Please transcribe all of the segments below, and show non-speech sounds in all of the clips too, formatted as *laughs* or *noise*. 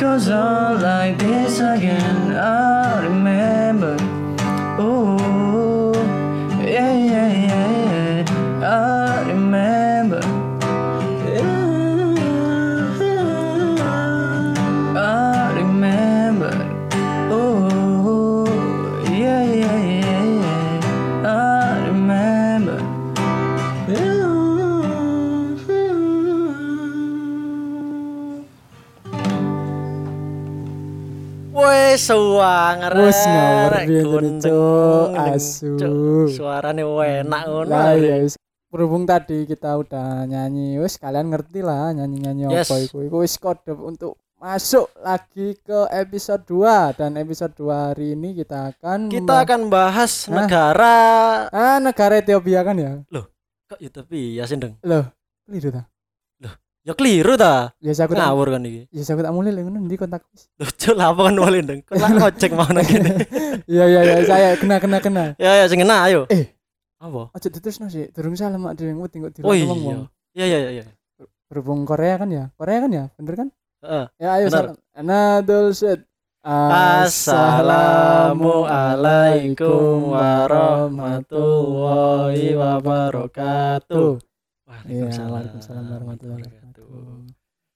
Goes on like this again. I remember. Ooh, Wes suwanger. Wes ngawur. Asu. Suarane enak ngono. Lah ya wis. Berhubung tadi kita udah nyanyi, wis kalian ngerti lah nyanyi-nyanyi Yes. apa iku. Iku wis kode untuk masuk lagi ke episode 2 dan episode 2 hari ini kita akan Kita akan bahas Hah? negara ah negara Ethiopia kan ya. kok ya tapi ya sindeng. Loh, keliru ta? Ya keliru ta. Biasa aku tak Ngawur kan iki. biasa aku tak mulai ngono ndi kontak wis. *laughs* Lucu lah apa kan wali ndeng. Kok lah ngojek mau *laughs* nang kene. Iya iya iya saya kena kena kena. Ya ya sing kena ayo. Eh. Apa? Aja diterusno sih. Durung salah mak dhewe nguti kok Oh dirokok iya. Iya iya iya. Berhubung Korea kan ya? Korea kan ya? Bener kan? Heeh. Ya ayo salam. Anadul set. Assalamualaikum warahmatullahi wabarakatuh. Iya, Waalaikumsalam warahmatullahi wabarakatuh.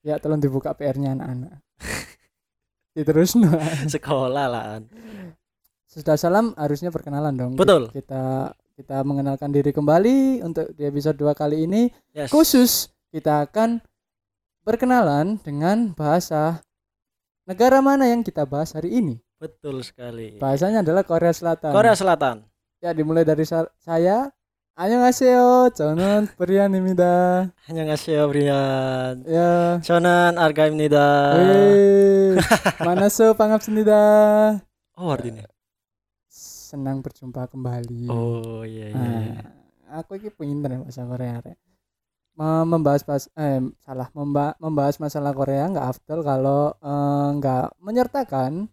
Ya tolong dibuka PR-nya anak-anak. *laughs* Terus no. Sekolah lah. Sudah salam harusnya perkenalan dong. Betul. Kita kita mengenalkan diri kembali untuk di episode 2 kali ini. Yes. Khusus kita akan berkenalan dengan bahasa negara mana yang kita bahas hari ini. Betul sekali. Bahasanya adalah Korea Selatan. Korea Selatan. Ya dimulai dari sa- saya. 안녕하세요. 저는 브리안입니다. 안녕하세요, Brian. Ya. 저는 알가입니다. Wih, *laughs* 만나서 반갑습니다. Oh, artinya. Senang berjumpa kembali. Oh, iya iya. iya. Nah, aku ini pinter ya bahasa Korea. Rek. Mem- Membahas bahas, eh, salah memba- membahas masalah Korea nggak afdol kalau eh, nggak menyertakan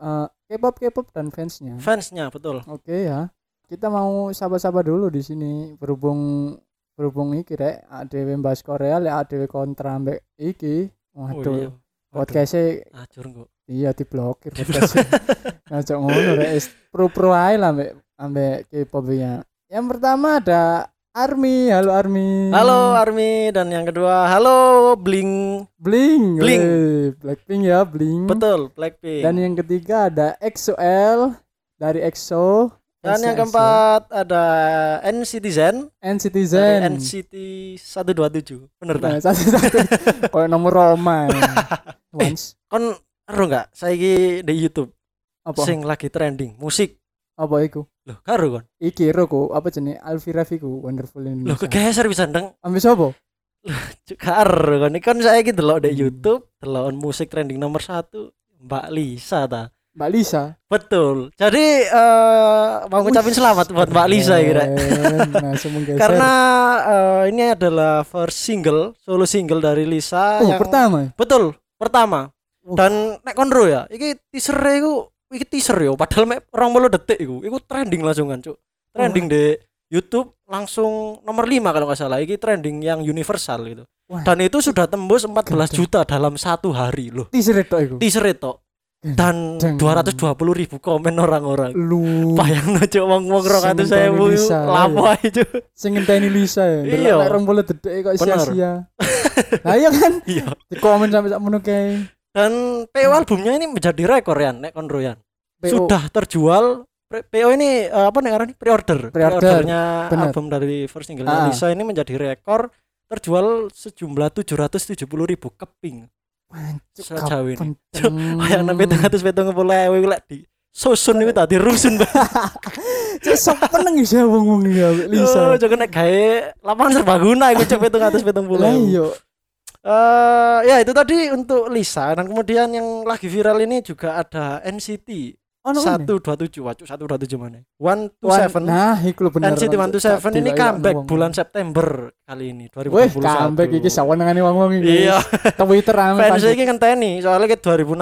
eh, K-pop K-pop dan fansnya. Fansnya betul. Oke ya. kita mau sapa-sapa dulu di sini berhubung berhubung iki rek ADW bahas Korea lek ADW kontra ambek iki. Oh, iya. Waduh, Waduh. podcastnya Acur kok. iya diblokir *laughs* podcastnya. Ngajak ngono rek is pro-pro ae lah ambek ambek K-pop ya. Yang pertama ada Army, halo Army. Halo Army dan yang kedua halo Bling. Bling. Bling. Blackpink ya, Bling. Betul, Blackpink. Dan yang ketiga ada EXO-L dari EXO Dan yang keempat ada N-Citizen N dari Citizen. NCT 127. Bener Nah, tak? satu satu. *laughs* Kayak nomor Roma. ya. *laughs* Once. Kon ero enggak saiki di YouTube Apa? sing lagi trending musik. Apa iku? Loh, karo kon. Iki roku apa jenenge Alvira Fiku Wonderful Loh, Indonesia. kegeser bisa ndeng. Ambil sapa? Karo kon. Kan saiki delok di Hmm. YouTube, delok musik trending nomor satu Mbak Lisa ta. Mbak Lisa. Betul. Jadi eh mau ngucapin selamat buat Mbak Lisa kira. keren. Langsung menggeser. Karena eh, ini adalah first single, solo single dari Lisa oh, yang pertama. betul pertama. Uh. Dan nek konro ya, iki teaser iku iki teaser yo padahal mek 20 detik iku. Iku trending langsung kan, Cuk. Trending di YouTube langsung nomor 5 kalau nggak salah. Iki trending yang universal gitu. Wah. Dan itu sudah tembus 14 Gendeng. juta dalam satu hari loh. Teaser itu. Teaser itu dan Gendeng. 220 ribu komen orang-orang. Lu Bayang no cuk wong-wong rong atus sewu Lisa, lapo ae cuk. sing ngenteni Lisa ya. Iya. Nek 20 detik kok sia-sia. *laughs* Lah iya kan? Iya. Di komen sampai sak mono kae. Dan PO albumnya ini menjadi rekor ya nek konro ya. PO. Sudah terjual PO ini eh, apa nih ini pre-order. Pre-order, Pre-ordernya album dari first single Ah. Lisa ini menjadi rekor terjual sejumlah 770 ribu keping. Pancuk Sejauh ini. atus petong puluh ewu lek di susun itu tadi rusun banget. *laughs* Cek sok peneng ya wong-wong ya Oh, Lisa. jangan nek gawe lapangan serbaguna iku petong puluh Lah iya. Eh ya itu tadi untuk Lisa dan kemudian yang lagi viral ini juga ada NCT Satu dua tujuh wacuk satu dua tujuh mana one two One- seven Nah, iku bener. NCT one two seven ini comeback wong. bulan September kali ini Wih, 2021 comeback iki sawenengane wong-wong iki. iya *laughs* Twitter rame fans ini ngenteni soalnya ke 2016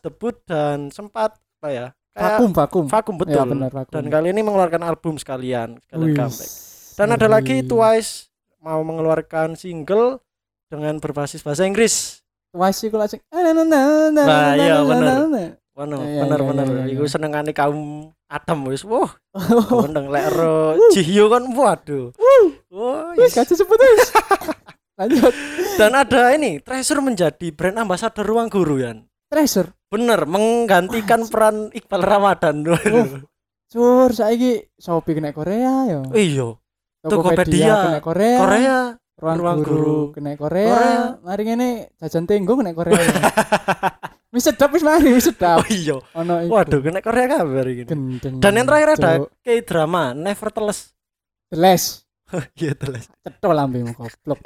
debut dan sempat apa ya vakum vakum. vakum betul Ya benar vakum. dan kali ini mengeluarkan album sekalian sekalian Wih, comeback dan ada lagi. Twice mau mengeluarkan single dengan berbasis bahasa Inggris Twice iku langsung "Ah, na, na, na, na, Nah, na, iya, na, bener. Na, na." Wano, Iya, bener iya, bener. iya, iya. Iku senengane kaum Adam wis. Wah, *laughs* Oh, gendeng lek ro Jihyo kan waduh. Wah, Wis kaca sebut wis. *laughs* Lanjut. Dan ada ini, Treasure menjadi brand ambassador Ruang Guru ya. Treasure. Bener, menggantikan peran Iqbal Ramadan. Waduh. Cur, saiki Shopee kena Korea ya. Iya, Tokopedia kena Korea. Korea. Ruang, Ruang guru, Guru. kena Korea. Korea. Mari ngene jajan tenggo kena Korea. *laughs* wis sedap wis mari wis sedap. Oh iya. Ono iku. Waduh, kena Korea kabar. Gendeng. Dan yang terakhir ada. K-drama Nevertheless. Teles. *laughs* Iya, teles. Cetol lambemu goblok.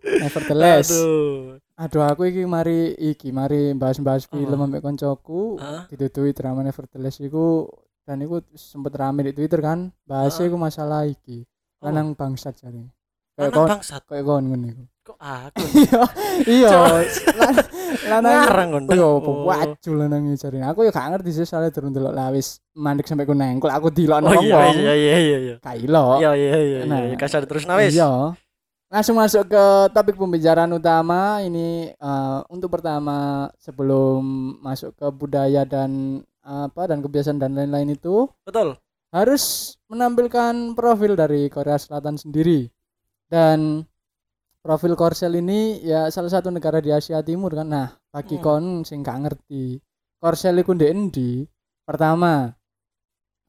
Nevertheless. Aduh. Aduh aku iki mari iki mari bahas-bahas film Apa? ambek koncoku. Ditutui drama Nevertheless iku dan iku sempet rame di Twitter kan. Bahasnya iku masalah iki. Oh. Lanang bangsat jare. Kayak kon kayak kon ngono iku. Kok aku Iya, iya. Lan- Lanang ngarang kon. Yo, wajul lanang jare. Aku yo gak ngerti sih soalnya durung delok lawis mandek sampai ku nengkol aku dilokno Oh wong. iya iya iya iya iya. Kailo. Iya iya iya Nah. iya. Kasar terus nawis. Iya. Langsung masuk ke topik pembicaraan utama ini eh, untuk pertama sebelum masuk ke budaya dan apa dan kebiasaan dan lain-lain itu Betul. harus menampilkan profil dari Korea Selatan sendiri dan profil Korsel ini ya salah satu negara di Asia Timur kan nah bagi Hmm. kon sing gak ngerti Korsel iku ndek endi pertama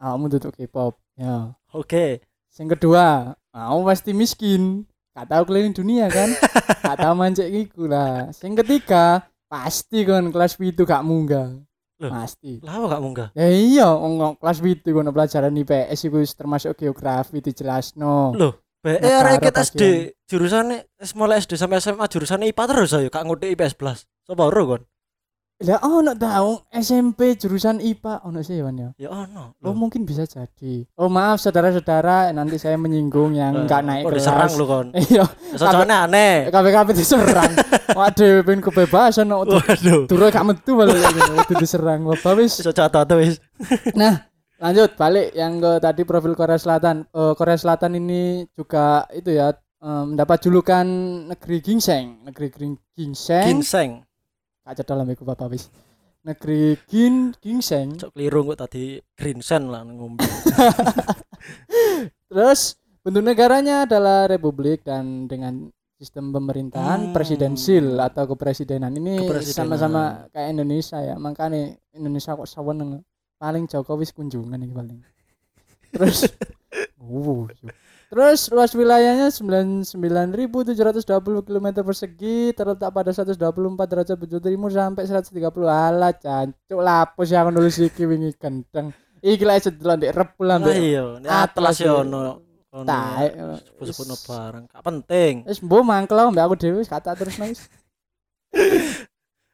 awakmu tutup K-pop ya Oke. yang kedua, mau pasti miskin. Gak tahu keliling dunia kan? *laughs* gak tahu mancek iku lah. Yang ketiga, pasti kan kelas itu gak munggah. Pasti. Lah kok gak munggah? Ya iya, wong kelas itu kono pelajaran IPS iku termasuk geografi dijelasno. Loh, BE Negara arek SD jurusannya mulai SD sampai SMA jurusannya IPA terus ayo kak ngutik IPS plus. Sopo ro kon? Lah ono tahu SMP jurusan IPA ono sih Wan ya. Ya ono. Oh mungkin bisa jadi. Oh maaf saudara-saudara, nanti saya menyinggung yang enggak naik Kok kelas. diserang lu kon. *laughs* Iya, Soalnya aneh. KPKP diserang. *laughs* Waduh, pengen kebebasan no. Waduh. Turu gak metu balik lagi waktu diserang Bapak wis. Iso jatuh tuh wis. Nah, lanjut balik yang ke tadi profil Korea Selatan. Eh, Korea Selatan ini juga itu ya eh, mendapat julukan negeri ginseng, negeri ginseng. Ginseng. Gak cedol ambiku Bapak wis. Negeri gin ginseng. Cok keliru kok tadi green sen lah ngombe. *laughs* Terus bentuk negaranya adalah republik dan dengan sistem pemerintahan Hmm. presidensil atau kepresidenan ini sama-sama kayak Indonesia ya makanya Indonesia kok saweneng paling Jokowi kunjungan ini paling terus *laughs* uh, terus luas wilayahnya 99.720 km persegi terletak pada 124 derajat bujur timur sampai 130 ala cancuk lapus yang nulis iki wingi kenteng iki lek sedelok ndek repul Lah ambek iya, atlas ya ono. Taek. Sebut-sebutno barang, gak penting. Wis mbo mangkel mbak aku dhewe wis kata terus nangis. *laughs*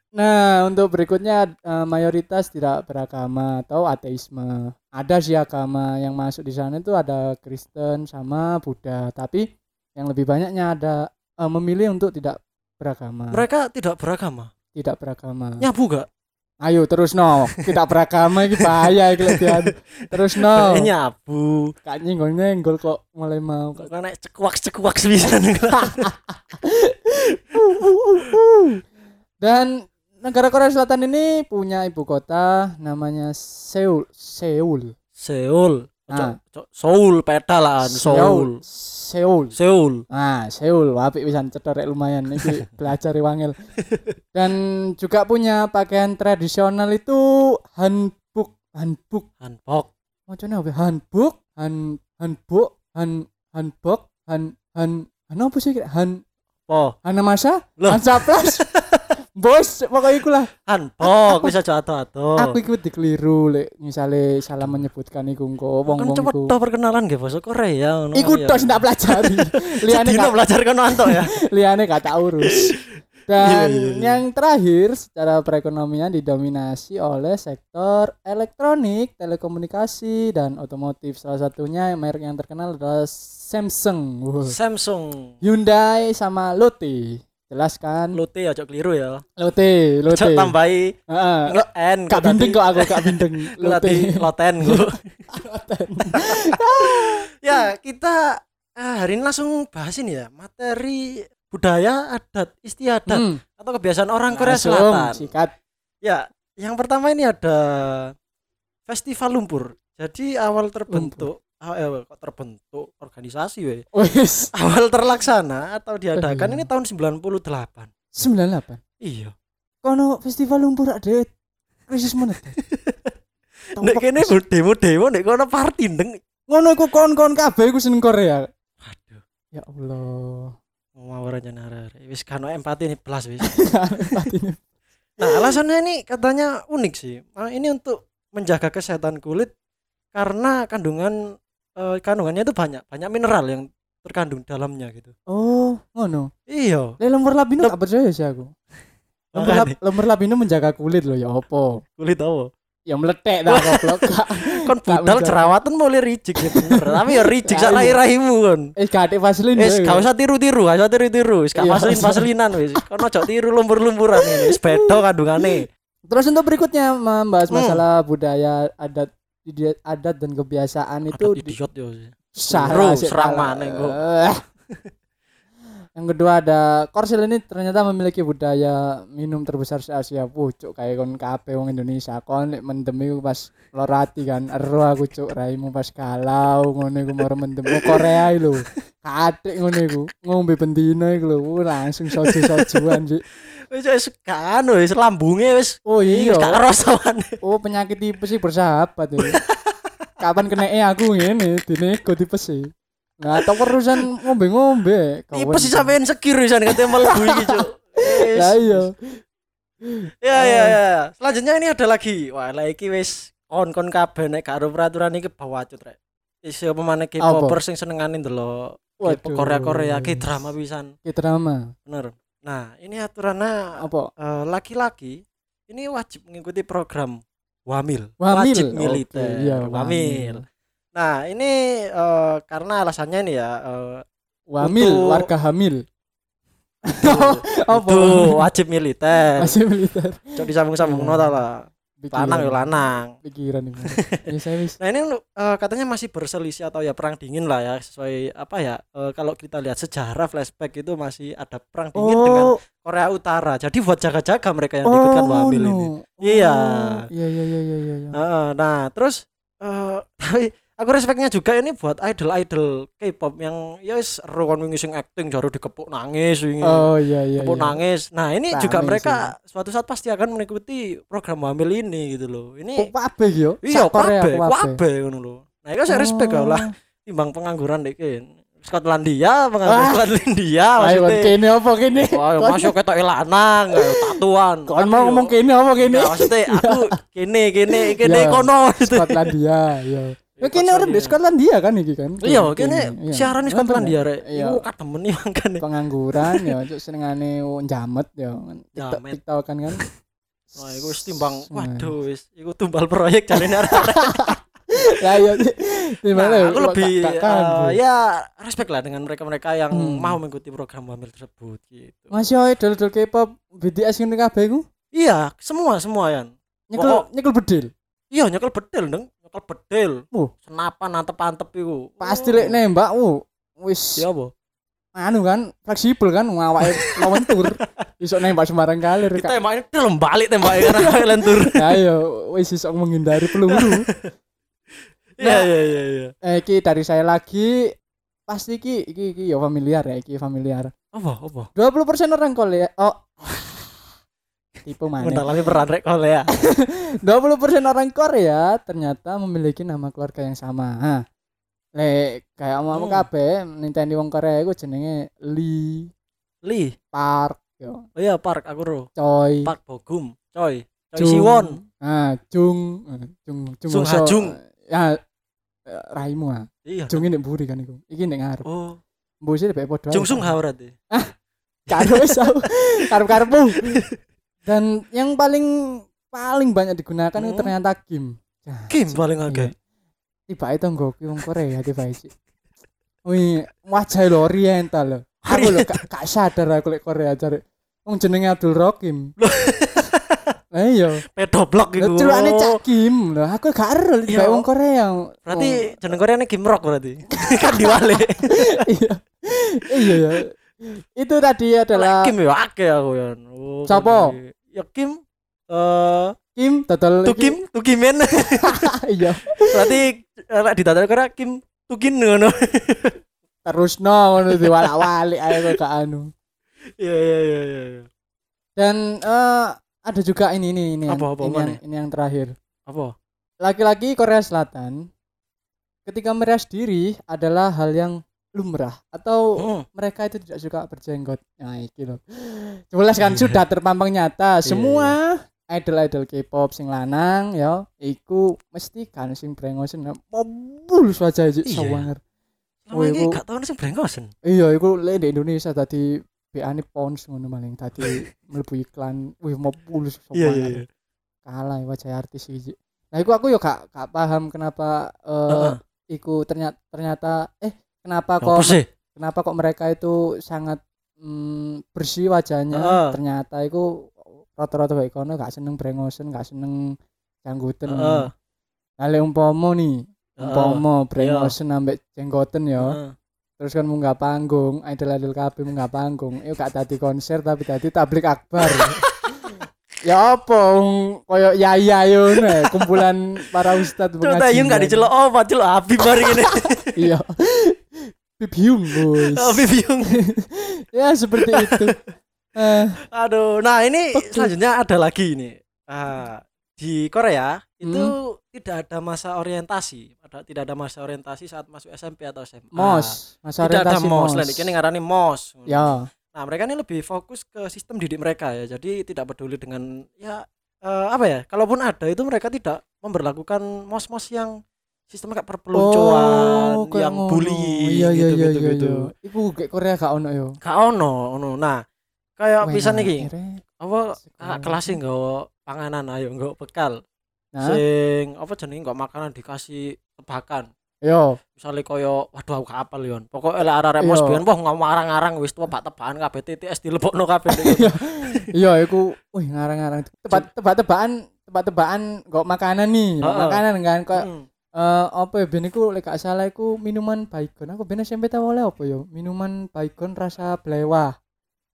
Nah, untuk berikutnya eh, mayoritas tidak beragama atau ateisme. Ada sih agama yang masuk di sana itu ada Kristen sama Buddha, tapi yang lebih banyaknya ada eh, memilih untuk tidak beragama. Mereka tidak beragama. tidak beragama. Nyabu gak? Ayo terus no, tidak beragama iki bahaya iki latihan. Terus no. *laughs* Nyabu. Kak nyenggol nyenggol kok mulai mau. Kok nek cekuak-cekuak sepisan. *laughs* Dan negara Korea Selatan ini punya ibu kota namanya Seoul. Seoul. Seoul. Ah. Cok, Seoul pedalan Seoul. Seoul. Seoul. Ah, Seoul, apik pisan cetorek lumayan iki *laughs* belajar wangil. Dan juga punya pakaian tradisional itu hanbok, hanbok. Hanbok. Macamnya apa? Hanbok, han hanbok, han hanbok, han han han apa sih? Han Po. Hana masa? Han saplas. *laughs* Bos, pokoknya iku lah. Hanbok bisa jatuh-jatuh. Aku ikut dikeliru lek misale salah menyebutkan iku engko kan wong-wong cepet iku. toh perkenalan nggih bahasa Korea ngono. Iku ya. tos ndak pelajari. Liane *laughs* Sedino gak, belajar kono antok ya. *laughs* liane gak tak urus. *laughs* Iya, Dan iya, iya. yang terakhir secara perekonomian didominasi oleh sektor elektronik, telekomunikasi dan otomotif. Salah satunya merek yang terkenal adalah Samsung. Samsung. Hyundai sama Lotte. Jelas kan? Lotte aja keliru ya. Lotte, Lotte. Cok tambahi Heeh. nge N. Kak bindeng kok aku, kak bindeng. Lotte Loten gua. ya, kita ah, hari ini langsung bahas ini ya, materi budaya adat istiadat Hmm, atau kebiasaan orang Korea langsung Selatan. Sikat. Ya, yang pertama ini ada festival lumpur. Jadi awal terbentuk, ah, eh, kok terbentuk organisasi we. *laughs* Awal terlaksana atau diadakan Eh. ini tahun 98. 98. Iya. Kono festival lumpur ada krisis moneter. *laughs* Nek kene bu- demo-demo nek kono party ndeng. ngono iku kon-kon kabeh iku seneng Korea. Waduh, Ya Allah. ngawur aja nara. Wis kan empati nih plus wis. *laughs* Batine. Nah, alasannya ini katanya unik sih. Ah, ini untuk menjaga kesehatan kulit karena kandungan eh, kandungannya itu banyak, banyak mineral yang terkandung dalamnya gitu. Oh, ngono. Iya. Le lemur labino gak percaya sih aku. Lemur, lab, lemur labino menjaga kulit loh ya opo. kulit apa? Ya meletek dah goblok. *laughs* Kon budal menjaga. jerawatan boleh ricik ya *laughs* bener. Tapi ya ricik sak Lah, iya. rai-raimu kon. Eh gak ada vaselin Wis ya. gak usah tiru-tiru, gak usah tiru-tiru. Wis gak Iya. vaselin-vaselinan wis. Kon ojo tiru lumpur-lumpuran ini. Wis beda kandungane. Terus untuk berikutnya membahas Hmm. masalah budaya adat adat dan kebiasaan itu Aduh, di, idiot yo. Salah Seru, sih, serang mana. Yang kedua ada Korsel ini ternyata memiliki budaya minum terbesar se Asia. Pucuk kayak kon kabeh wong Indonesia. Kon nek mendem iku pas lorati kan. Ero aku cuk raimu pas galau ngono iku mau mendem Oh, Korea lho. Katik ngono iku. Ngombe bendina iku lho. Langsung soju-sojuan sih. Wis wis kan wis lambunge wis Oh iya. wis gak. Oh penyakit tipes sih bersahabat ya. Kapan kena e aku ngene dinego tipes sih. Nggak tau urusan ngombe-ngombe. Tipes sih sampean sekir wisan katanya mlebu iki, Cuk. Wis. *laughs* Lah iya. Ya ya ya. Selanjutnya ini ada lagi. Wah, lah iki wis kon-kon kabeh nek gak ada peraturan iki bawa cut rek. Isi apa maneh K-popers sing senengane ndelok K-pop Korea-Korea ki drama pisan. Ki drama. Bener. Nah, ini aturannya Apa? eh, laki-laki ini wajib mengikuti program Wamil. Wamil. Wajib militer. iya, wamil. wamil. Nah, ini eh, karena alasannya ini ya eh, Wamil, Untuk- warga hamil. tuh, *laughs* wajib militer. Masih militer. Cok disambung-sambung nota lah. Lanang ya lanang. Pikiran ini. *laughs* Ya saya wis. Nah ini eh, katanya masih berselisih atau ya perang dingin lah ya sesuai apa ya eh, kalau kita lihat sejarah flashback itu masih ada perang dingin dengan Oh, Korea Utara. Jadi buat jaga-jaga mereka yang ikutkan Wamil ini. ngono. Iya. Oh, Iya iya iya iya iya. iya. Nah terus eh *laughs* tapi aku respectnya juga ini buat idol-idol K-pop yang ya ero kon wingi sing acting jaru dikepuk nangis wingi. Oh iya iya. Kepuk iya. nangis. Nah, ini Rame juga mereka suatu saat pasti akan mengikuti program Wamil ini gitu loh. Ini kabeh yo? iya kabeh, kabeh. ngono lho. Nah, itu saya respect Oh. lah timbang pengangguran dek Skotlandia, pengangguran Wah. Skotlandia Ayo maksudnya. kene apa kene? Wah, masuk ketok lanang, tatuan. Kon mau ngomong kene apa kene? Nah, maksudnya aku *laughs* kene kene kene Ya. kono gitu. Skotlandia, ya. Ya kene orang di Skotlandia. Kan iki kan. Iya, kene Iya. siaran di Iya, Skotlandia rek. Iya. Iku kademen nih makane. Pengangguran ya, cuk senengane jamet ya. Jamet. Kan kan. Wah, iku wis timbang Nah. waduh wis iku tumbal proyek jarene arek. *laughs* Ya iya di mana Nah, ya? aku lebih eh, ya respect lah dengan mereka-mereka yang Hmm. mau mengikuti program Wamil tersebut gitu. Masih yo idol-idol K-pop BTS ngene kabeh iku Iya, semua semua yan. nyekel nyekel bedil. Iya, nyekel bedel dong, nyekel bedel. Uh. Senapan antep-antep iku. Pasti lek nembak uh wis Iya apa? anu kan fleksibel kan ngawake *laughs* lawan tur. Iso nembak sembarang kali rek. Kita tembaknya dalam balik tembaknya karena lentur. *laughs* Ayo wis iso menghindari peluru. *laughs* Iya iya iya iya. eh iki dari saya lagi pasti iki iki iki ya familiar ya iki familiar. Apa apa? 20% orang Korea oh tipe mana? Bentar lagi peran rek kole ya. *laughs* 20% orang Korea ternyata memiliki nama keluarga yang sama. Nah, le kayak mau Hmm. kabeh Nintendo wong Korea iku jenenge Lee Li. Park yo, Oh iya Park aku ro. Choi. Park Bogum. Coy. Coy Jung. Siwon. Ah, Jung, Jung, Jung, Jung Hoso. Ha-jung. Ya, Raimu ah. Iya. Jung ini mburi kan iku. Iki ngarep. Oh, Mburi sih lebih podo. Jung Sung Ha berarti. Karo wis aku. *laughs* Karep-karepmu. *laughs* Dan yang paling paling banyak digunakan itu Hmm. ternyata Kim. Ya, Kim si- paling iya. akeh. Tiba itu nggoki wong Korea tiba iki. Wih, wajah lo oriental lo. Aku lo gak sadar aku lek Korea cari. Wong jenenge Abdul Rokim. *laughs* Lah iya. Pedoblok Lah iku. celukane Cak Kim lho. Aku gak ero Iya. tiba wong Korea. Berarti Wong- jeneng Koreane Kim Rock berarti. *laughs* kan diwale. *laughs* iya. Iya ya. Itu tadi adalah Kim ya akeh aku ya. Oh, berarti- Ya Kim eh Kim total Tukim, Tukimen. *laughs* iya. Berarti eh, lek ditata Korea Kim Tukin ngono. Terus no ngono diwalak-walik ae kok anu. Iya iya iya iya. iya. Dan eh ada juga ini ini ini yang, Apa, apa, ini, yang, ini yang terakhir. Apa? Laki-laki Korea Selatan ketika merias diri adalah hal yang lumrah atau Hmm. mereka itu tidak suka berjenggot. Nah, iki loh. Jelas kan Iya. sudah terpampang nyata Iya, semua idol-idol K-pop sing lanang ya iku mesti kan sing brengosen mobil wajah iki Iya. sawanger. Ini iku- gak tau sing brengosen. Iya, iku lek di Indonesia tadi BA ini pounds ngono maling tadi *laughs* mlebu iklan. Wih, iya iya. Kalah wajah artis iki. Nah, iku aku yo gak gak paham kenapa eh Heeh. iku ternyata ternyata eh kenapa Apa kok kenapa kok mereka itu sangat mm, bersih wajahnya Heeh. ternyata iku rata-rata kayak kono gak seneng brengosen gak seneng janggutan Heeh. nah lek umpama nih Heeh. umpama brengosen ambek jenggoten ya terus kan munggah panggung idol-idol kabeh munggah panggung itu gak tadi konser tapi tadi tablik akbar *laughs* ya apa koyo yaya yo nah, kumpulan para ustad Coba Taeyong gak dicelok apa, celok Habib mari ngene. *laughs* iya Pipiung boys Oh, Bibiung. *laughs* ya seperti itu eh Aduh, nah ini Betul. selanjutnya ada lagi ini. Ah, di Korea itu Hmm. tidak ada masa orientasi, ada tidak ada masa orientasi saat masuk SMP atau SMA. mos masa Tidak ada orientasi mos, mos lah ini ngarani mos. ya Nah, mereka ini lebih fokus ke sistem didik mereka ya. Jadi tidak peduli dengan ya eh, apa ya? Kalaupun ada itu mereka tidak memberlakukan mos-mos yang sistem kayak perpeloncoan, kayak yang ngono. bully iya iya gitu, iya gitu, iya gitu. iya. iku kayak Korea gak ono yo Gak ono, ono. Nah, kayak bisa nih apa ah, kelas nggo panganan ayo nggo bekal nah sing apa jenenge nggo makanan dikasih tebakan yo misalnya koyo waduh aku kapal yon pokoknya lah arek mos Iya. biyen wah ngarang-ngarang wis tuwa pak tebakan kabeh TTS dilebokno kabeh *laughs* Iya. iya iku wih ngarang-ngarang tebak tebak-tebakan tebak-tebakan kok makanan nih makanan kan kok. Eh apa ya ben iku lek gak salah iku minuman baygon aku ben SMP tau oleh apa yo minuman baygon rasa blewah.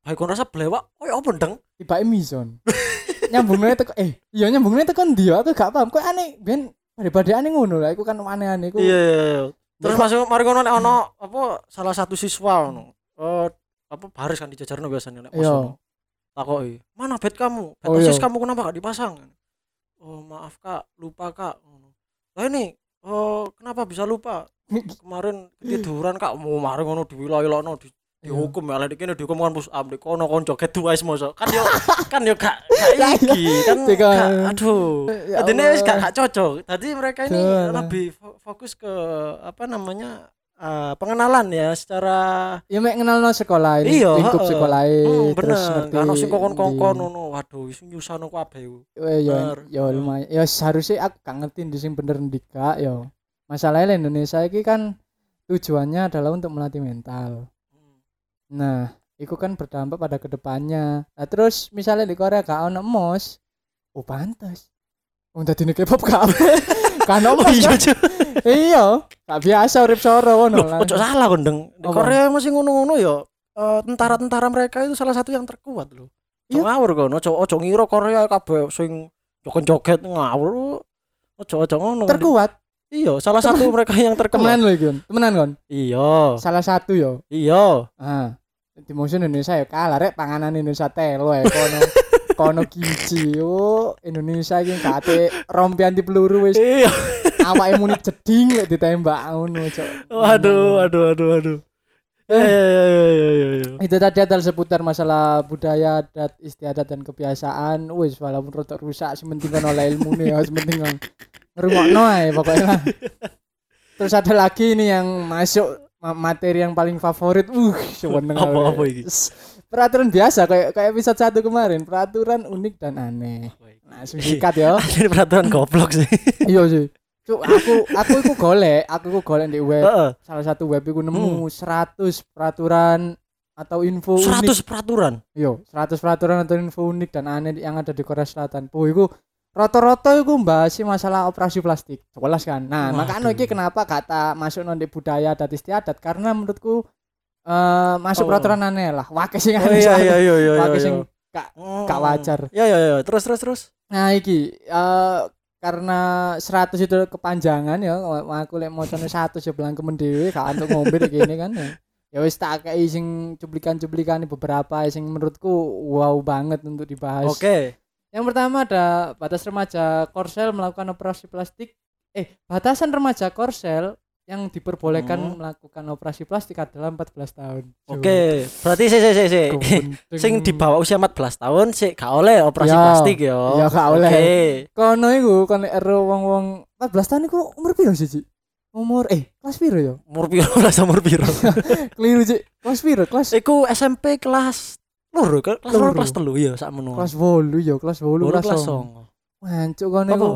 Baik kon rasa blewak koyo apa ndeng? Tiba mizon *laughs* nyambungnya teko eh iya nyambungnya teko ndi yo? aku gak paham. Kok aneh ben daripada aneh ngono lah. Iku kan aneh-aneh iku. Iya iya, iya. terus masuk mari nek ono apa salah satu siswa ono eh apa baris kan dijajarno biasanya nek Iya. takoki mana bed kamu? Bed Oh, kamu kenapa gak dipasang? Oh maaf kak. Lupa kak. Ngono. lah ini oh kenapa bisa lupa? Kemarin ketiduran kak. Mau mari ngono diwilayah di dihukum. Ya lek kene dihukum kan pus up kono kon joget twice moso kan yo *laughs* kan yo gak gak iki kan Tiga. gak- aduh. Ya wis gak gak cocok. Tadi mereka ini lebih fo- fokus ke apa namanya eh, pengenalan ya secara Ya mek kenal no sekolah ini, Iya, lingkup heeh. sekolah hmm, terus bener ngerti. ono sing kokon-kokon ndi. ngono waduh wis nyusano kabeh iku. Eh, ya, ya lumayan. Ya seharusnya aku gak ngerti di sing bener ndi gak ya. Masalahnya lah Indonesia ini kan tujuannya adalah untuk melatih mental. Nah, itu kan berdampak pada ke depannya. Nah, terus misalnya di Korea gak ono mos, oh pantas. Wong dadi K-pop gak *laughs* kan ono Oh iya kan? Cuk. Iya, gak biasa urip soro ngono Loh, lah. ojo salah kon deng di? Korea masih ngono-ngono ya eh, tentara-tentara mereka itu salah satu yang terkuat loh Iya. Ngawur kon ojo ojo ngira Korea kabeh sing joget-joget ngawur ojo ojo ngono Terkuat. iya salah satu mereka yang terkuat Temenan lho iki. Temenan kon. iya Salah satu yo. iya Ah, di musim Indonesia ya kalah rek panganan Indonesia telo ya kono *laughs* kono kimchi oh Indonesia iki gak ate rompi anti peluru wis iya awake muni jeding lek ditembak ngono cok. Waduh waduh waduh waduh. Iya itu tadi adalah seputar masalah budaya adat istiadat dan kebiasaan. Wis walaupun rotok rusak sementing kan oleh ilmu nih ya sementing kan ngerungokno ae pokoknya terus ada lagi nih yang masuk ma- materi yang paling favorit. Uh seweneng Apa- apa peraturan biasa kayak kayak episode satu kemarin. Peraturan unik dan aneh. Langsung sikat ya *laughs* ini peraturan goblok sih. Iya sih Cuk, aku aku iku golek aku iku golek di web Heeh. salah satu web iku nemu 100 peraturan atau info unik 100 peraturan Yo, 100 peraturan atau info unik dan aneh yang ada di Korea Selatan. Oh, iku rata-rata iku mbahas masalah operasi plastik. Jelas kan. Nah, Waduh. makanya iki kenapa kata masuk nanti budaya adat istiadat karena menurutku eh masuk Oh. peraturan aneh lah. Wakil sing oh aneh. iya iya iya iya iya sing iya. gak Hmm. gak wajar. iya iya iya terus terus terus Nah, iki eh karena 100 itu kepanjangan ya aku lek mocone 100 ya bilang kemen dhewe gak untuk ngombe kayak gini kan ya. Ya wis tak kei sing cuplikan-cuplikan beberapa sing menurutku wow banget untuk dibahas. oke Yang pertama ada batas remaja Korsel melakukan operasi plastik. Eh, batasan remaja Korsel yang diperbolehkan Hmm. melakukan operasi plastik adalah 14 tahun. Oke, berarti sih sih sih sih. Sing di bawah usia 14 tahun sih gak oleh operasi Ya, plastik yo. ya gak oleh. Oke. Kono iku nek ero wong-wong 14 tahun iku umur piro sih, Ci? Umur eh kelas piro ya? Umur piro *laughs* lah umur piro. *laughs* Keliru, Ci. Kelas piro? Kelas Iku SMP kelas loro ke- kelas loro kelas telu ya sak menu. kelas 8 ya, kelas 8 loro kelas kelas 9. songo. Mancuk kono iku.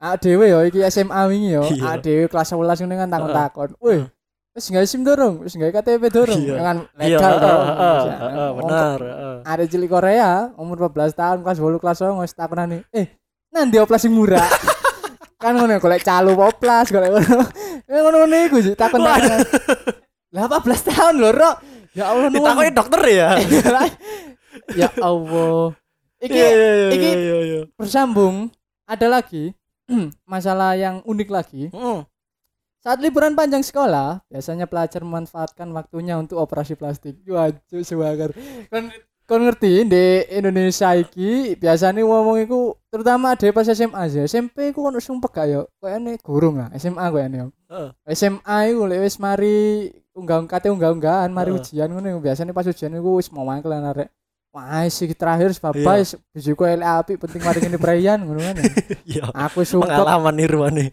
Ah dhewe ya iki SMA wingi ya. Iya. Dhewe kelas 11 ngene kan takon-takon. Wih, wis gawe SIM dorong, wis gawe KTP dorong. Iya. Kan Iya, legal Ya, benar, heeh. ada cilik Korea umur 14 tahun kelas 8 kelas 9 wis takonane eh nanti oplas sing murah *laughs* kan ngono golek calo oplas golek ngono Eh, ngono-ngono iku sih takon takon lah 14 tahun lho Rok ya Allah nuwun. Ditakoki dokter ya. *laughs* ya Allah iki iki- bersambung ada lagi masalah yang unik lagi Heeh. saat liburan panjang sekolah biasanya pelajar memanfaatkan waktunya untuk operasi plastik wajib sewagar kan kon ngerti di Indonesia iki biasanya ngomong iku terutama ada pas SMA aja SMP iku ono sumpah gak yo kayaknya gurung lah SMA kayaknya Heeh. SMA iku lek wis mari unggah kate unggah-unggahan mari Heeh. ujian ngono biasanya pas ujian iku wis mau mangkel arek Wah, sih terakhir Iya. bapak wis bijiku elek apik penting mari ngene prayan ngono kan. ya. *laughs* Iya. Aku sumpah Pengalaman nirwane.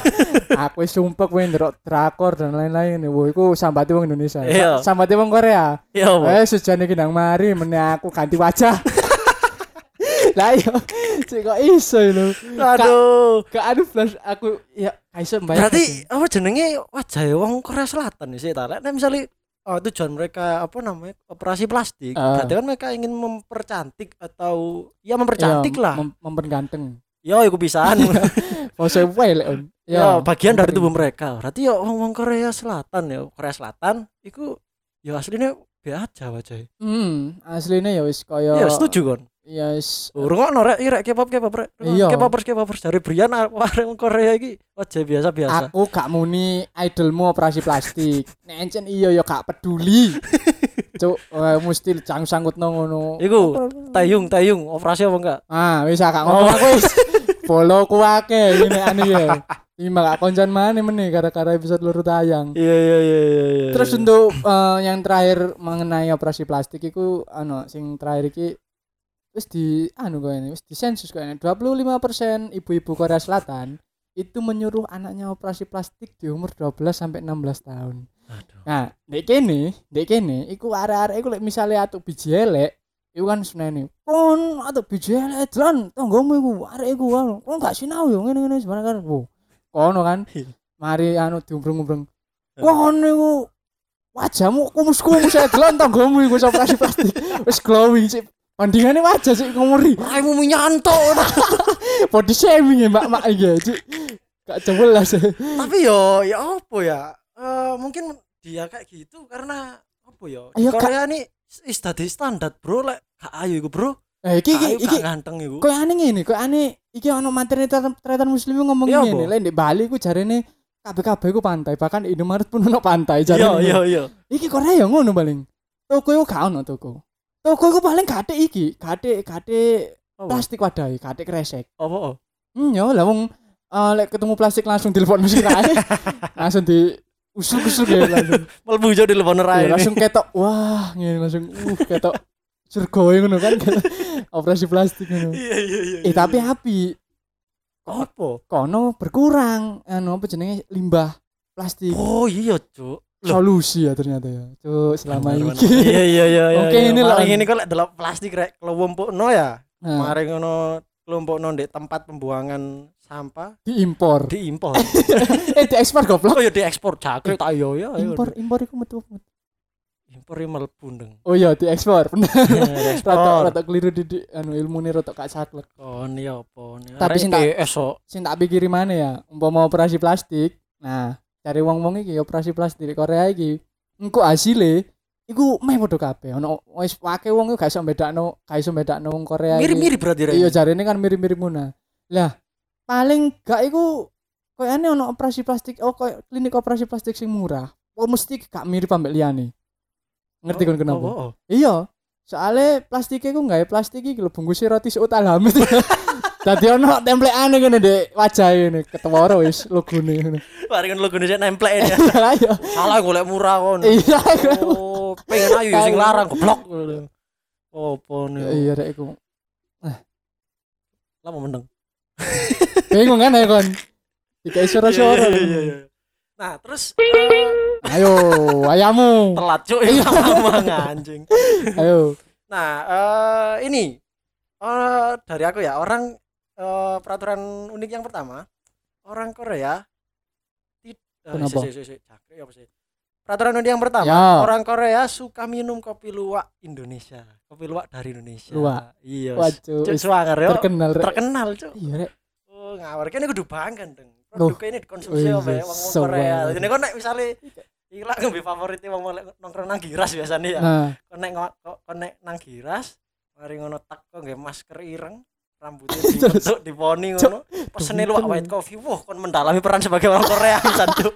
*laughs* aku wis sumpek kowe ndelok drakor dan lain-lain wah iku sambati wong Indonesia Iya. Sa- sambati wong Korea Iya, eh sejane iki nang mari meneh aku ganti wajah *laughs* lah iya cek kok iso lho Aduh. gak aduh flash aku ya iso mbayang Berarti apa jenenge wajah wong Korea Selatan nih sih ta. Lek misalnya oh, tujuan mereka apa namanya operasi plastik, berarti kan mereka ingin mempercantik atau ya mempercantik lah. mem memperganteng Yo, pisan. *laughs* pose wae lek on ya, bagian dari tubuh mereka. Berarti ya wong Korea Selatan ya, Korea Selatan iku ya aslinya be aja wajah. hmm aslinya ya wis kaya Ya setuju kon. Ya wis Rungokno rek, rek K-pop K-pop rek. Iya. K-popers K-popers dari Brian orang Korea iki wajah biasa-biasa. aku gak muni idolmu operasi plastik *laughs* nek encen iya ya gak peduli *laughs* cuk eh, mesti cang sangkut ngono Iku tayung tayung operasi apa enggak? ah wis gak ngomong aku wis *laughs* follow ku akeh ini ane ya Lima gak koncan mana meneh gara-gara episode luru tayang. Iya iya iya iya. iya. Terus untuk eh, yang terakhir mengenai operasi plastik itu anu sing terakhir iki wis di anu kok ini wis di sensus kok ini 25% ibu-ibu Korea Selatan itu menyuruh anaknya operasi plastik di umur 12 sampai 16 tahun. Aduh. Nah, dek kene, dek kene iku arek-arek iku lek misale atuk biji elek iku kan seneni. Kon atuk biji elek lan tanggomu iku arek iku anu, kon gak sinau yo ngene-ngene sebenarnya kan. Wo, Kono kan. Iya. Mari anu diumbrung-umbrung. Kon iku wajahmu kumus-kumus saya delon tanggomu iku wis operasi plastik. Wis glowing sih. Bandingannya wajah sih ngomori. Raimu minyanto. *laughs* Body shaming ya mbak-mbak iki. Cik. Gak jelas. Tapi yo ya apa ya? Eh mungkin dia kayak gitu karena apa ya? Ayo. Korea nih is dadi standar, Bro. Lek gak ayu iku, Bro. Eh iki iki iki ganteng iku. Kok aneh ngene, kok aneh iki ono materi tretan muslim ngomong Iya, ngene. Lek di Bali ku jarene kabeh-kabeh ku pantai, bahkan Indomaret pun ono pantai Iya jarene. iya iya. Iki Korea ya ngono paling. Toko iku gak ono toko. Toko iku paling gade iki, gade gade Apa? plastik wadahi, gade kresek. Apa? Hmm, ya lah wong eh, lek ketemu plastik langsung telepon musik ae. *laughs* langsung di usul-usul ya langsung. Melbu jo di lebon Ya, rai. langsung ketok wah ngene langsung uh ketok surga ngono kan *laughs* operasi plastik ngono. Iya iya iya. Eh tapi api apa? kono berkurang anu apa jenenge limbah plastik Oh iya, Cuk. Solusi ya ternyata ya cuk selama ini. Iya iya iya iya. Oke, iya. ini Paling lah. ini kok delok plastik rek kelompokno ya. nah, Mari ngono kelompokno ndek tempat pembuangan sampah diimpor diimpor. *laughs* eh diekspor goblok Oh ya diekspor jagre tak yo ya. ayo. impor impor iku metu Impor ya mlebu ndeng. oh iya diekspor bener *laughs* rata Diekspor. rata keliru di anu ilmu nih rata gak saklek Oh ini apa? Tapi sing tak- esok. sing tak pikiri mana ya umpama operasi plastik nah cari wong wong iki operasi plastik di Korea iki engko hasilnya iku meh padha kabeh. Ono wis wake wong iku gak iso bedakno gak iso bedakno wong Korea. Mirip-mirip berarti iya jarene kan mirip-mirip ngono. Lah paling gak iku koyane ono operasi plastik oh koyo klinik operasi plastik sing murah. Oh mesti gak mirip ambek liyane. Ngerti kan kenapa? Oh, oh, oh. iya soalnya plastiknya ku nggak plastik iki lho roti seut alhamit *laughs* Dadi ono templekane ngene Dek, wajah ini ketewara wis logone ngono. Mari kan logo Indonesia nempel ya. *laughs* Ayo. Salah golek murah kon. Iya. Oh, pengen ayu sing larang goblok. Opo nih? Iya rek iku. Lama mendeng. *laughs* Bingung kan ya kon. Dikai suara-suara. Iya, iya, iya. Nah, terus eh, Ayo, ayamu. telat cuk Iya. *laughs* ngomong anjing. Ayo. Nah, eh ini eh dari aku ya, orang eh, peraturan unik yang pertama, orang Korea eh, Kenapa? si- si- si- si, cakri apa sih? Peraturan unik yang pertama, Ya. orang Korea suka minum kopi luwak Indonesia. Kopi luwak dari Indonesia. Luwak. Iya. Waduh, swanger yo. terkenal. Terkenal, Cuk. Iya rek. Oh, ngawur kene kudu bangga deng. Ini dikonsumsi Wih, apa ya wong Korea. Jadi kok nek misale iki lak ngombe favorit wong nongkrong nang Giras biasanya ya. Nah, Kok nek kok kok nek nang Giras mari ngono tak kok nggih masker ireng rambutnya dibentuk diponi ngono pesene luwak white coffee wah kon mendalami peran sebagai orang Korea *laughs* pisan Cuk.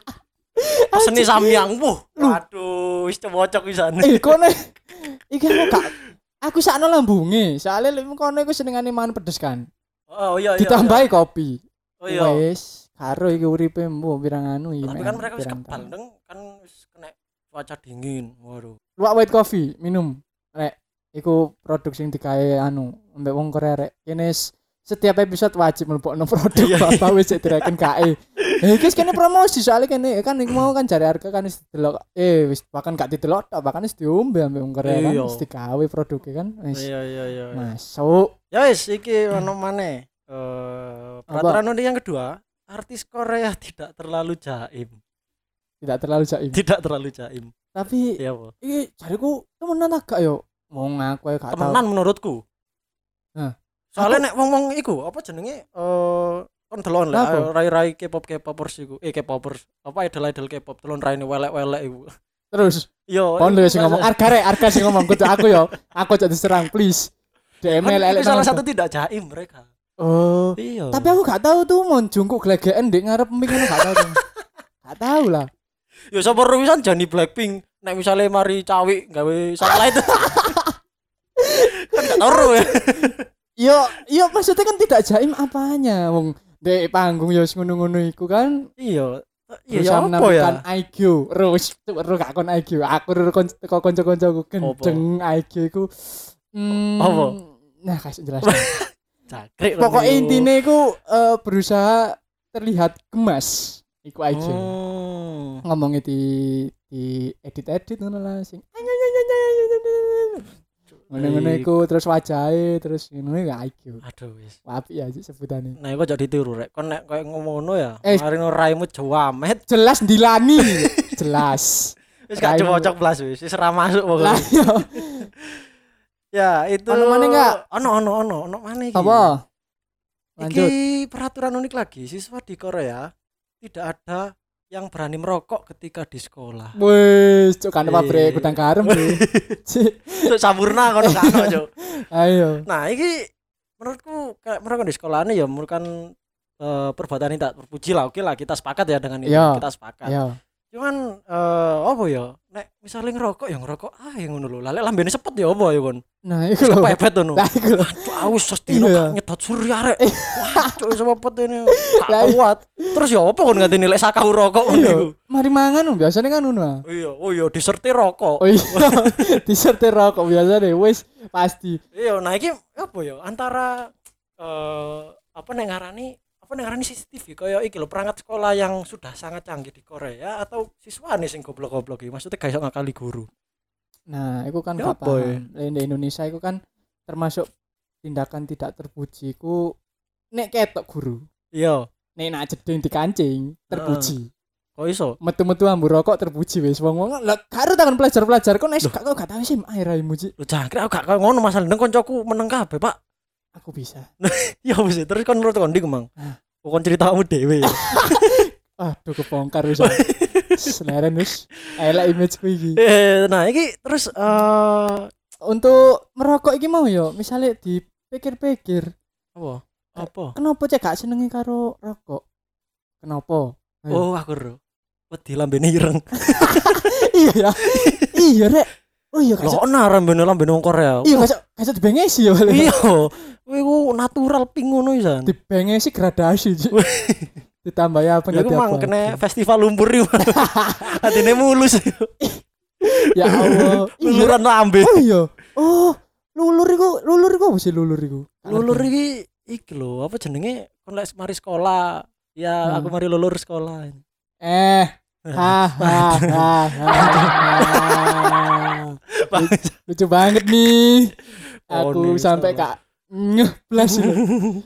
pesene samyang wah waduh wis cocok pisan eh kono *laughs* iki aku gak aku sakno lambunge. Soale lek kono iku senengane mangan pedes kan. oh iya iya Ditambahi kopi. iya. oh iya Wis, karo iki uripe mbuh pirang anu iki. tapi kan mereka wis pirang kebal tahun. deng kan wis kena cuaca dingin waduh Luwak white coffee minum. Rek, iku produk sing digawe anu mbek wong Korea rek. Kene setiap episode wajib mlebokno produk Iya, bapak wis direken kae. Eh iki kene promosi soalnya kene kan iku mau kan jare harga kan wis didelok eh wis bahkan gak didelok tok bahkan wis diombe ambek wong Korea kan Iya. wis digawe produknya kan wis iya iya iya iya. masuk. Ya wis iki ono maneh. Eh peraturan yang kedua, artis Korea tidak terlalu jaim. Tidak terlalu jaim. Tidak terlalu jaim. Tapi Iya, iki jariku temenan tak gak yo? Wong aku ae gak tau. Temenan menurutku. Nah, Soalnya nek wong-wong iku apa jenenge eh kon delon lah eh, rai-rai K-pop K-popers iku. Eh K-popers. Apa idol-idol K-pop delon raine welek-welek iku. Terus Yo. kon lho sing ngomong arga rek, arga sing ngomong kudu aku yo. Aku jadi diserang please. DM kan elek salah satu tidak jaim mereka. Oh. Iya. Tapi aku gak tahu tuh mon jungkuk glegeken ndek ngarep mic ngono gak tahu. *laughs* Gak tahu lah. Ya sapa ruwisan Jani Blackpink nek misalnya mari cawi gawe satellite. *laughs* tau ya. *laughs* Yo, yo maksudnya kan tidak jaim apanya, wong Dek panggung ya wis ngono-ngono iku kan Iya. Iya ya apa ya? IQ. Terus ro gak kon IQ. Aku ro kon teko kanca-kancaku gendeng IQ iku. Hmm, Apa? Nah, kasih jelas. *laughs* Cakrik. Pokoknya intinya iku eh, berusaha terlihat gemas. Iku IQ. Hmm. Ngomongnya di di edit-edit ngono lah sing. Ngono-ngono iku terus wajahnya terus ngono ya IQ. Aduh wis. Wapi aja sebutannya. Nah, iku aja ditiru rek. Kon nek koyo ngono ya, Eh. mari raimu jawamet. Jelas dilani. *laughs* Jelas. Wis gak cocok blas wis. Wis ra masuk pokoknya. Ya, itu. Ono maneh nggak? Ono ono ono, ono maneh iki. Apa? Iki Lanjut. peraturan unik lagi, siswa di Korea tidak ada yang berani merokok ketika di sekolah. Wes, cuk kan Eh. pabrik gudang garam Itu sampurna *laughs* kono *laughs* gak ono, Cuk. Ayo. Nah, iki menurutku kayak mereka di sekolah ini ya merupakan eh, perbuatan yang tak terpuji lah. Oke lah, kita sepakat ya dengan itu. Iya. Kita sepakat. Ayo. Cuman eh apa ya? Nek misalnya ngerokok ya ngerokok ah yang ngono lho. Lale lambene sepet ya apa ya kon? Nah, iku lho. Kepepet ngono. Lah iku lho. Aus Iya. gak nyedot surya rek. Waduh, sama pet ini. *laughs* Iya. kuat. Terus ya apa kon nganti nilai sakau rokok ngono Iya. iku? Mari mangan biasanya kan ngono. iya, oh iya disertai rokok. Oh iya. *laughs* Disertai rokok biasa deh, wes pasti. Iya, nah iki apa ya? Antara eh apa nek ngarani apa nek ngarani CCTV kaya iki lho perangkat sekolah yang sudah sangat canggih di Korea atau siswa nih sing goblok-goblok iki. Maksudnya gak iso ngakali guru. Nah, itu kan Ya gak apa ya? di Indonesia itu kan termasuk tindakan tidak terpuji ku nek ketok guru. Iya, Nek nak jeding dikancing terpuji. kok iso? Metu-metu ambu rokok terpuji wis wong-wong lah karo tangan pelajar-pelajar kok nek gak kok gak tau sih ae raimu Ci. Lu jangkrik aku gak ngono masalah nang koncoku meneng kabeh, Pak. Aku bisa. *laughs* Ya wis terus kon menurut kon ndi Mang? Ah. Kon ceritamu dhewe. ya. *laughs* Aduh kebongkar wis. Seleren wis. Elek image ku iki. eh, nah iki terus eh Untuk merokok iki mau yo, misalnya dipikir-pikir, apa? Apa? kenapa cek gak senengi karo rokok? Kenapa? Ayo. Oh, aku ro. Wedi lambene ireng. *laughs* iya ya. iya rek. Oh iya Lho, kasih. ana lambene lambene wong Korea. Iya kasih kasih dibengesi ya. Iya. Kuwi ku natural pink ngono isan. Dibengesi gradasi. Ditambah ya apa Ya aku mang kena festival lumpur iki. *laughs* Atine mulus. Ya Allah. Iya. Luluran lambe. Oh iya. Oh, lulur iku, lulur iku apa sih lulur iku? Lulur iki iki lho, apa jenenge? Kon lek mari sekolah. Ya, Hmm. aku mari lulur sekolah. Eh. Ha ha ha. ha. Lucu banget nih. *laughs* Oh, Aku nih, sampai kak ngeh blas ini.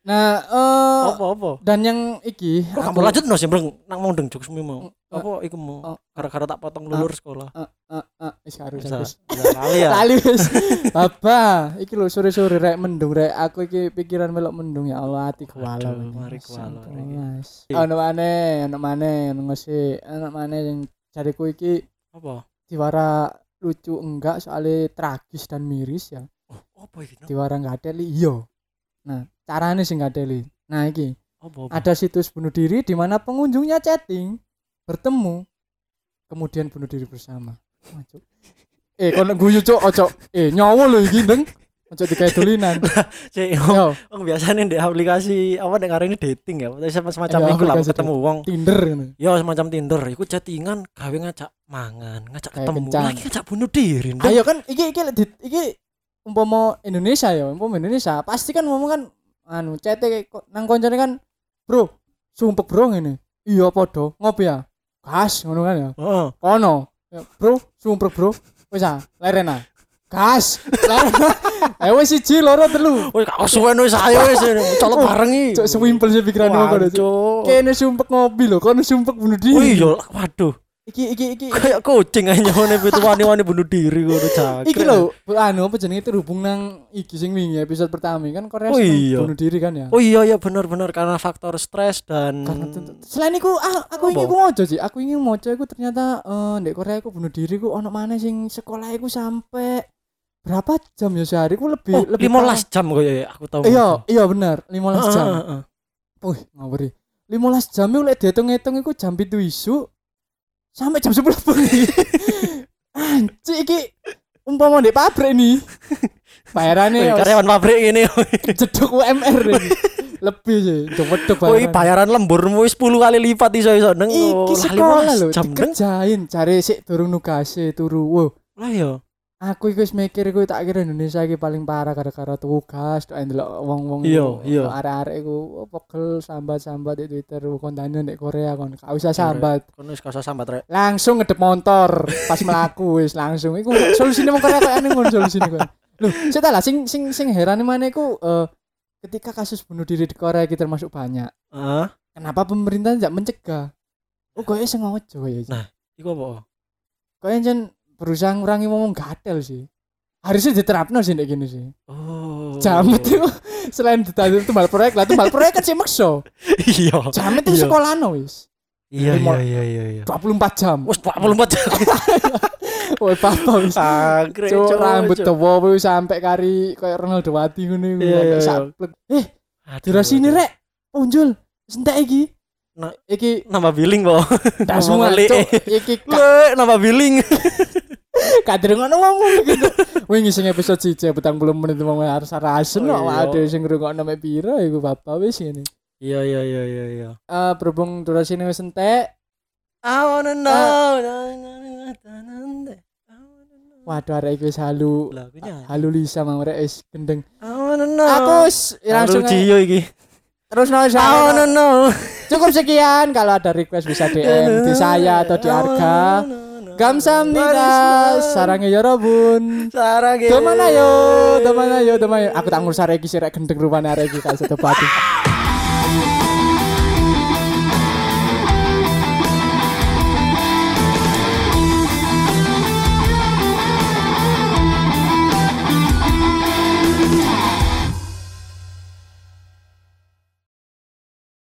Nah, eh Apa-apa? dan yang iki Kok aku- kamu lanjut no sih, Breng? Nang mau ndeng jokes mau. Eh, Apa iku mau? eh, Gara-gara tak potong lulur sekolah. eh, eh, eh, wis harus kali ya. *laughs* Kali wis. Baba, iki lho sore-sore rek mendung rek. Aku iki pikiran melok mendung ya Allah hati ini. mari iki. Mas. Iya. Ono maneh, ono maneh ngosi, ono maneh yang jariku iki Apa? diwara lucu enggak soalnya tragis dan miris ya. Oh, apa iki? no? Diwara enggak ada iya. Nah, caranya sih enggak ada Nah, iki Apa? apa? ada situs bunuh diri di mana pengunjungnya chatting, bertemu, kemudian bunuh diri bersama. Wah. Eh, kono guyu cuk, ojo. Eh, nyawa lho iki. Ojo dikae dolinan. *laughs* Cek, Yo, Wong biasanya di aplikasi apa nek ngarani dating ya, atau semacam Iya, iku lah ketemu wong. Tinder ngono. Ya semacam Tinder, iku chattingan gawe ngajak mangan, ngajak Kayak ketemu, lagi ngajak bunuh diri. Ayo kan iki iki di- iki umpama Indonesia ya, umpama Indonesia, pasti kan ngomong kan anu chat nang koncone kan, "Bro, sumpek bro ngene." Iya padha, ngopi ya. Gas ngono kan ya. Heeh. Kono. Ya, bro, sumpek bro. Wis ah, leren Leren. *laughs* Eh wis siji loro telu. Woi, kak suwen wis ayo wis colok bareng iki. Cuk sewimpel sih pikiranmu kono. Kene sumpek ngopi lho, kono sumpek bunuh diri. Oh iya, waduh. Iki iki iki Kayak kucing aja nyone pitu wani-wani bunuh diri ngono cak. Iki lho, anu apa jenenge terhubung nang iki sing wingi episode pertama kan Korea Oh iya. bunuh diri kan ya. Oh iya ya benar-benar karena faktor stres dan Karena selain iku ah, aku ingin ku moco sih. Aku ingin moco iku ternyata eh ndek Korea iku bunuh diri ku ono mana sing sekolah iku sampai berapa jam ya sehari ku lebih oh, lebih 15 jam kok ya aku tahu. Iya, iya bener, 15 jam. Heeh, heeh. Wih, ngawuri. 15 jam itu lek dihitung-hitung iku jam 7 isu sampai jam 10 bengi. Anjir iki umpama di pabrik nih. *laughs* Wis karyawan pabrik ini. *laughs* jeduk UMR ini. Lebih sih, Woi, bayaran. bayaran lembur wis 10 kali lipat iso iso neng. Iki Oh, lah, sekolah 15 lho, jam neng. dikerjain cari sik turun nugase turu. Wow, Lah yo. Aku iku wis mikir iku tak kira Indonesia iki paling parah gara-gara tugas tok ndelok wong-wong Iya, iya. arek-arek iku oh, pegel sambat-sambat di Twitter kontennya di Korea kon gak usah sambat Kono wis kasa sambat rek. langsung ngedep motor pas melaku wis langsung iku solusine wong Korea kaya ngono solusine kok lho saya lah sing sing sing heran mana iku eh, ketika kasus bunuh diri di Korea iki termasuk banyak Heeh. kenapa pemerintah tidak mencegah oh kok sengaja ya Nah. Iku apa? kok jen berusaha ngurangi ngomong gatel sih harusnya diterapno sih kayak gini sih Oh. jamet itu *laughs* selain ditanya tumbal proyek lah tumbal proyek kan sih makso Iya. jamet itu Iya. sekolah no wis Iya iya iya iya iya. 24 jam Wes 24 jam. *laughs* woi papa wis cuk, rambut dawa wis sampai kari kayak Ronaldo Wati iya, iya. saplek. Eh, Aduh, durasi ini aduh. rek. Punjul. Sentek iki. Nah, iki nambah billing kok. *laughs* ndak semua. Iki *laughs* ka- Weh, nambah billing. *laughs* kader ngono ngomong gitu. Wingi sing episode 1 petang belum menit wong harus rasen Oh, kok iya. ada sing ngrungokno mek piro iku bapak wis ngene. Iya iya iya iya iya. Eh berhubung durasi ini wis entek, I wanna know. na. I wanna know. waduh arek iki wis halu. Halu Lisa mang rek wis gendeng. I wanna know. Aku langsung Cio iki. Terus nol no, no, no. Cukup sekian kalau ada request bisa DM di saya atau di Arga. Gamsamnida, sarange yorobun. ya. Ke mana yo, Ke mana yo, Ke mana yo. Aku tak ngurus arek iki sirek gendeng rupane arek iki.